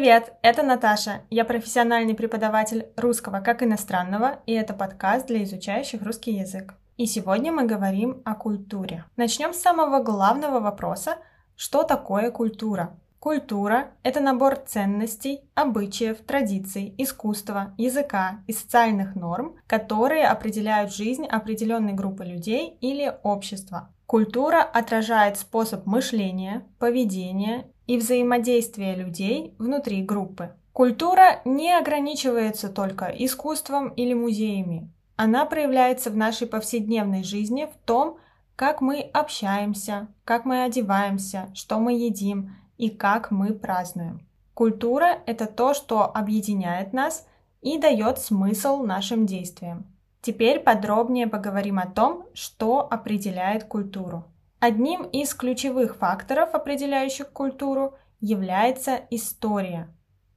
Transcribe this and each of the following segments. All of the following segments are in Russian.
Привет, это Наташа. Я профессиональный преподаватель русского как иностранного, и это подкаст для изучающих русский язык. И сегодня мы говорим о культуре. Начнем с самого главного вопроса, что такое культура? Культура – это набор ценностей, обычаев, традиций, искусства, языка и социальных норм, которые определяют жизнь определенной группы людей или общества. Культура отражает способ мышления, поведения и взаимодействия людей внутри группы. Культура не ограничивается только искусством или музеями. Она проявляется в нашей повседневной жизни в том, как мы общаемся, как мы одеваемся, что мы едим и как мы празднуем. Культура – это то, что объединяет нас и дает смысл нашим действиям. Теперь подробнее поговорим о том, что определяет культуру. Одним из ключевых факторов, определяющих культуру, является история.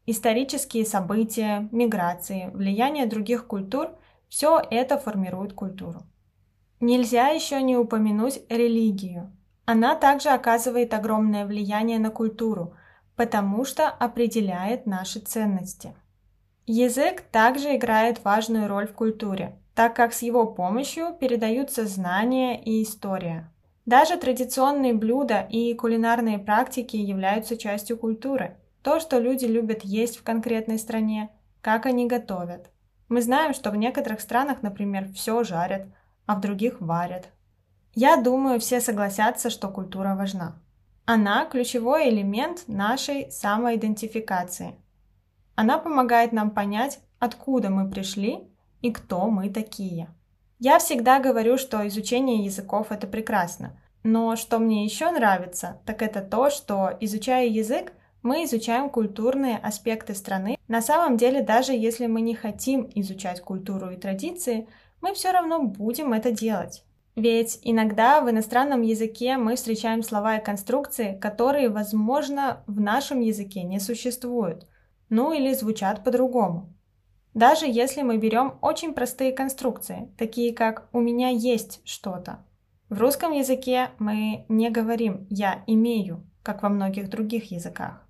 Исторические события, миграции, влияние других культур – все это формирует культуру. Нельзя еще не упомянуть религию – она также оказывает огромное влияние на культуру, потому что определяет наши ценности. Язык также играет важную роль в культуре, так как с его помощью передаются знания и история. Даже традиционные блюда и кулинарные практики являются частью культуры. То, что люди любят есть в конкретной стране, как они готовят. Мы знаем, что в некоторых странах, например, все жарят, а в других варят. Я думаю, все согласятся, что культура важна. Она – ключевой элемент нашей самоидентификации. Она помогает нам понять, откуда мы пришли и кто мы такие. Я всегда говорю, что изучение языков – это прекрасно. Но что мне еще нравится, так это то, что, изучая язык, мы изучаем культурные аспекты страны. На самом деле, даже если мы не хотим изучать культуру и традиции, мы все равно будем это делать. Ведь иногда в иностранном языке мы встречаем слова и конструкции, которые, возможно, в нашем языке не существуют, ну или звучат по-другому. Даже если мы берем очень простые конструкции, такие как «у меня есть что-то». В русском языке мы не говорим «я имею», как во многих других языках.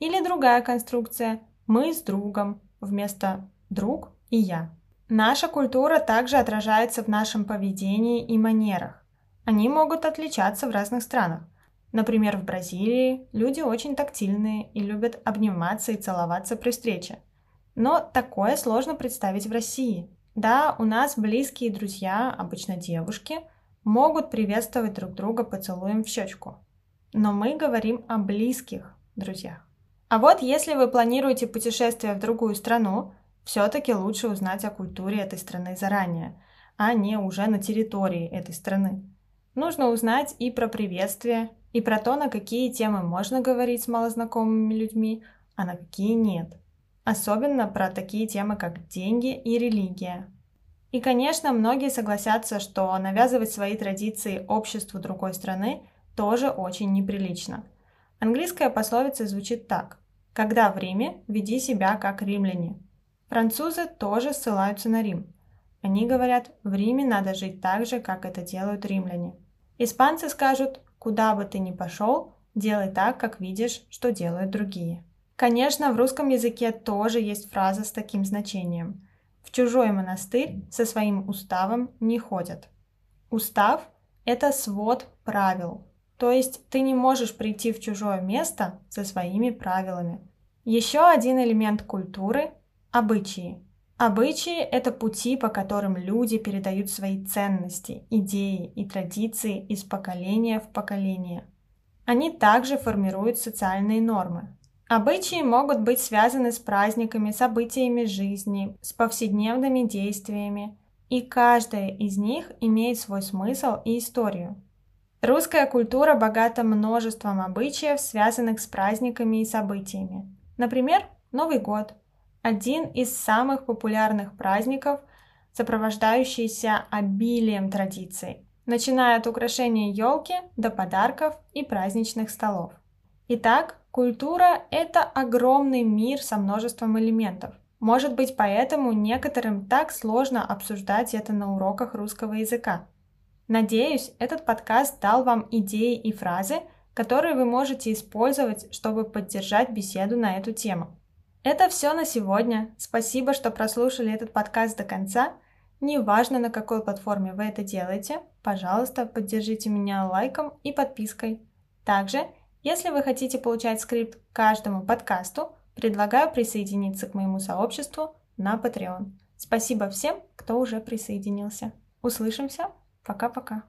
Или другая конструкция «мы с другом» вместо «друг» и «я». Наша культура также отражается в нашем поведении и манерах. Они могут отличаться в разных странах. Например, в Бразилии люди очень тактильные и любят обниматься и целоваться при встрече. Но такое сложно представить в России. Да, у нас близкие друзья, обычно девушки, могут приветствовать друг друга поцелуем в щечку. Но мы говорим о близких друзьях. А вот если вы планируете путешествие в другую страну, все-таки лучше узнать о культуре этой страны заранее, а не уже на территории этой страны. Нужно узнать и про приветствие, и про то, на какие темы можно говорить с малознакомыми людьми, а на какие нет. Особенно про такие темы, как деньги и религия. И, конечно, многие согласятся, что навязывать свои традиции обществу другой страны тоже очень неприлично. Английская пословица звучит так. «Когда в Риме, веди себя как римляне». Французы тоже ссылаются на Рим. Они говорят, в Риме надо жить так же, как это делают римляне. Испанцы скажут, куда бы ты ни пошел, делай так, как видишь, что делают другие. Конечно, в русском языке тоже есть фраза с таким значением. В чужой монастырь со своим уставом не ходят. Устав – это свод правил, то есть ты не можешь прийти в чужое место со своими правилами. Еще один элемент культуры Обычаи. Обычаи – это пути, по которым люди передают свои ценности, идеи и традиции из поколения в поколение. Они также формируют социальные нормы. Обычаи могут быть связаны с праздниками, событиями жизни, с повседневными действиями, и каждая из них имеет свой смысл и историю. Русская культура богата множеством обычаев, связанных с праздниками и событиями. Например, Новый год – один из самых популярных праздников, сопровождающийся обилием традиций, начиная от украшения елки до подарков и праздничных столов. Итак, культура – это огромный мир со множеством элементов. Может быть, поэтому некоторым так сложно обсуждать это на уроках русского языка. Надеюсь, этот подкаст дал вам идеи и фразы, которые вы можете использовать, чтобы поддержать беседу на эту тему. Это все на сегодня. Спасибо, что прослушали этот подкаст до конца. Неважно, на какой платформе вы это делаете, пожалуйста, поддержите меня лайком и подпиской. Также, если вы хотите получать скрипт к каждому подкасту, предлагаю присоединиться к моему сообществу на Patreon. Спасибо всем, кто уже присоединился. Услышимся. Пока-пока.